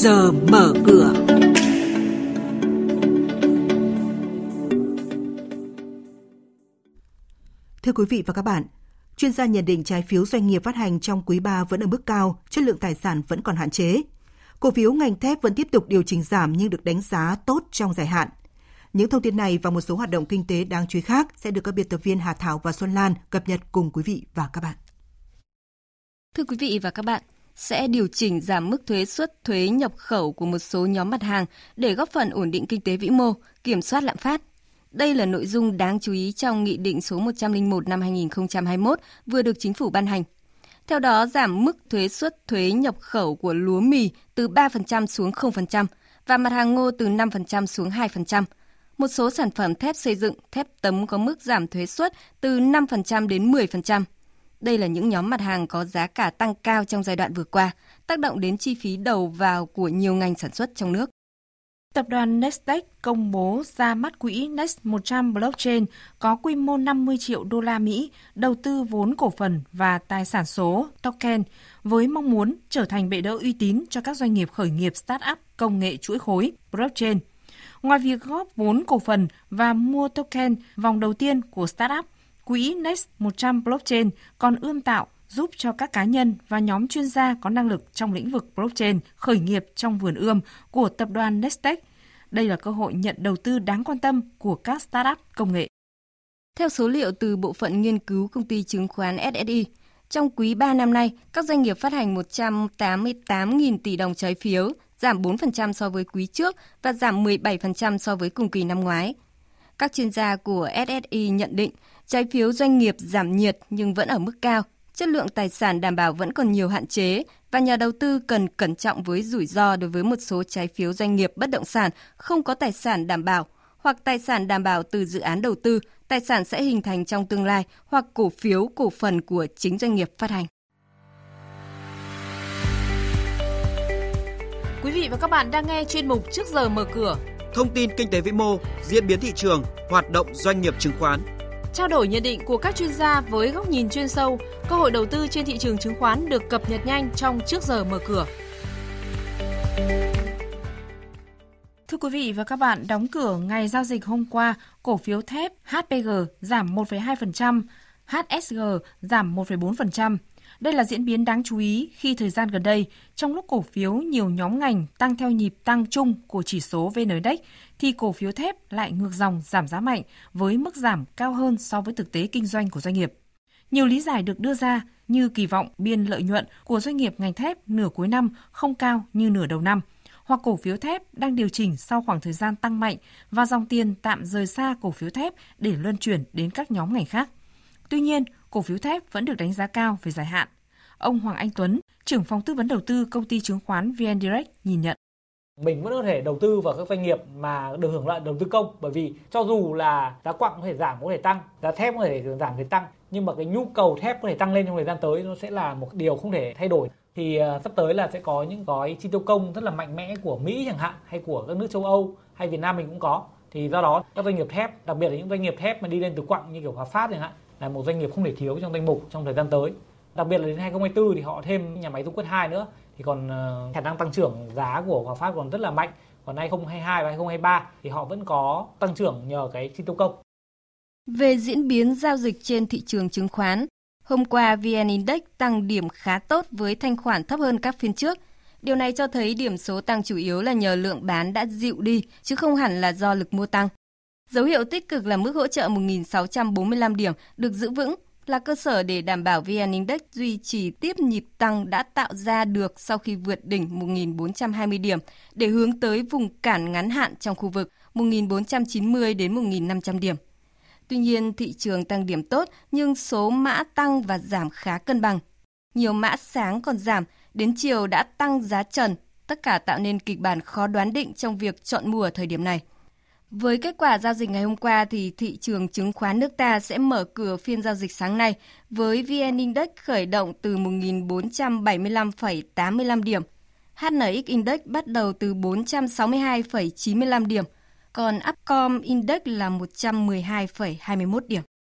giờ mở cửa. Thưa quý vị và các bạn, chuyên gia nhận định trái phiếu doanh nghiệp phát hành trong quý 3 vẫn ở mức cao, chất lượng tài sản vẫn còn hạn chế. Cổ phiếu ngành thép vẫn tiếp tục điều chỉnh giảm nhưng được đánh giá tốt trong dài hạn. Những thông tin này và một số hoạt động kinh tế đáng chú ý khác sẽ được các biên tập viên Hà Thảo và Xuân Lan cập nhật cùng quý vị và các bạn. Thưa quý vị và các bạn, sẽ điều chỉnh giảm mức thuế suất thuế nhập khẩu của một số nhóm mặt hàng để góp phần ổn định kinh tế vĩ mô, kiểm soát lạm phát. Đây là nội dung đáng chú ý trong Nghị định số 101 năm 2021 vừa được chính phủ ban hành. Theo đó, giảm mức thuế suất thuế nhập khẩu của lúa mì từ 3% xuống 0% và mặt hàng ngô từ 5% xuống 2%. Một số sản phẩm thép xây dựng, thép tấm có mức giảm thuế suất từ 5% đến 10%. Đây là những nhóm mặt hàng có giá cả tăng cao trong giai đoạn vừa qua, tác động đến chi phí đầu vào của nhiều ngành sản xuất trong nước. Tập đoàn Nestec công bố ra mắt quỹ Next 100 Blockchain có quy mô 50 triệu đô la Mỹ đầu tư vốn cổ phần và tài sản số token với mong muốn trở thành bệ đỡ uy tín cho các doanh nghiệp khởi nghiệp startup công nghệ chuỗi khối blockchain. Ngoài việc góp vốn cổ phần và mua token vòng đầu tiên của startup, quỹ Next 100 Blockchain còn ươm tạo giúp cho các cá nhân và nhóm chuyên gia có năng lực trong lĩnh vực blockchain khởi nghiệp trong vườn ươm của tập đoàn Nestec. Đây là cơ hội nhận đầu tư đáng quan tâm của các startup công nghệ. Theo số liệu từ Bộ phận Nghiên cứu Công ty Chứng khoán SSI, trong quý 3 năm nay, các doanh nghiệp phát hành 188.000 tỷ đồng trái phiếu, giảm 4% so với quý trước và giảm 17% so với cùng kỳ năm ngoái. Các chuyên gia của SSI nhận định trái phiếu doanh nghiệp giảm nhiệt nhưng vẫn ở mức cao, chất lượng tài sản đảm bảo vẫn còn nhiều hạn chế và nhà đầu tư cần cẩn trọng với rủi ro đối với một số trái phiếu doanh nghiệp bất động sản không có tài sản đảm bảo hoặc tài sản đảm bảo từ dự án đầu tư, tài sản sẽ hình thành trong tương lai hoặc cổ phiếu cổ phần của chính doanh nghiệp phát hành. Quý vị và các bạn đang nghe chuyên mục Trước giờ mở cửa. Thông tin kinh tế vĩ mô, diễn biến thị trường, hoạt động doanh nghiệp chứng khoán. Trao đổi nhận định của các chuyên gia với góc nhìn chuyên sâu, cơ hội đầu tư trên thị trường chứng khoán được cập nhật nhanh trong Trước giờ mở cửa. Thưa quý vị và các bạn, đóng cửa ngày giao dịch hôm qua, cổ phiếu thép HPG giảm 1,2%, HSG giảm 1,4%. Đây là diễn biến đáng chú ý khi thời gian gần đây, trong lúc cổ phiếu nhiều nhóm ngành tăng theo nhịp tăng chung của chỉ số VN Index, thì cổ phiếu thép lại ngược dòng giảm giá mạnh với mức giảm cao hơn so với thực tế kinh doanh của doanh nghiệp. Nhiều lý giải được đưa ra như kỳ vọng biên lợi nhuận của doanh nghiệp ngành thép nửa cuối năm không cao như nửa đầu năm, hoặc cổ phiếu thép đang điều chỉnh sau khoảng thời gian tăng mạnh và dòng tiền tạm rời xa cổ phiếu thép để luân chuyển đến các nhóm ngành khác. Tuy nhiên, cổ phiếu thép vẫn được đánh giá cao về dài hạn. Ông Hoàng Anh Tuấn, trưởng phòng tư vấn đầu tư công ty chứng khoán VN Direct nhìn nhận. Mình vẫn có thể đầu tư vào các doanh nghiệp mà được hưởng lợi đầu tư công bởi vì cho dù là giá quặng có thể giảm có thể tăng giá thép có thể giảm có thể tăng nhưng mà cái nhu cầu thép có thể tăng lên trong thời gian tới nó sẽ là một điều không thể thay đổi. Thì ờ, sắp tới là sẽ có những gói chi tiêu công rất là mạnh mẽ của Mỹ chẳng hạn hay của các nước châu Âu hay Việt Nam mình cũng có. Thì do đó các doanh nghiệp thép đặc biệt là những doanh nghiệp thép mà đi lên từ quặng như kiểu Hòa Phát chẳng hạn là một doanh nghiệp không thể thiếu trong danh mục trong thời gian tới đặc biệt là đến 2024 thì họ thêm nhà máy dung quất 2 nữa thì còn ờ, khả năng tăng trưởng giá của Hòa Phát còn rất là mạnh còn 2022 và 2023 thì họ vẫn có tăng trưởng nhờ cái chi tiêu công. Về diễn biến giao dịch trên thị trường chứng khoán, hôm qua VN Index tăng điểm khá tốt với thanh khoản thấp hơn các phiên trước. Điều này cho thấy điểm số tăng chủ yếu là nhờ lượng bán đã dịu đi, chứ không hẳn là do lực mua tăng. Dấu hiệu tích cực là mức hỗ trợ 1.645 điểm được giữ vững là cơ sở để đảm bảo VN Index duy trì tiếp nhịp tăng đã tạo ra được sau khi vượt đỉnh 1.420 điểm để hướng tới vùng cản ngắn hạn trong khu vực 1.490 đến 1.500 điểm. Tuy nhiên, thị trường tăng điểm tốt nhưng số mã tăng và giảm khá cân bằng. Nhiều mã sáng còn giảm, đến chiều đã tăng giá trần, tất cả tạo nên kịch bản khó đoán định trong việc chọn mua ở thời điểm này. Với kết quả giao dịch ngày hôm qua thì thị trường chứng khoán nước ta sẽ mở cửa phiên giao dịch sáng nay với VN Index khởi động từ 1.475,85 điểm. HNX Index bắt đầu từ 462,95 điểm, còn Upcom Index là 112,21 điểm.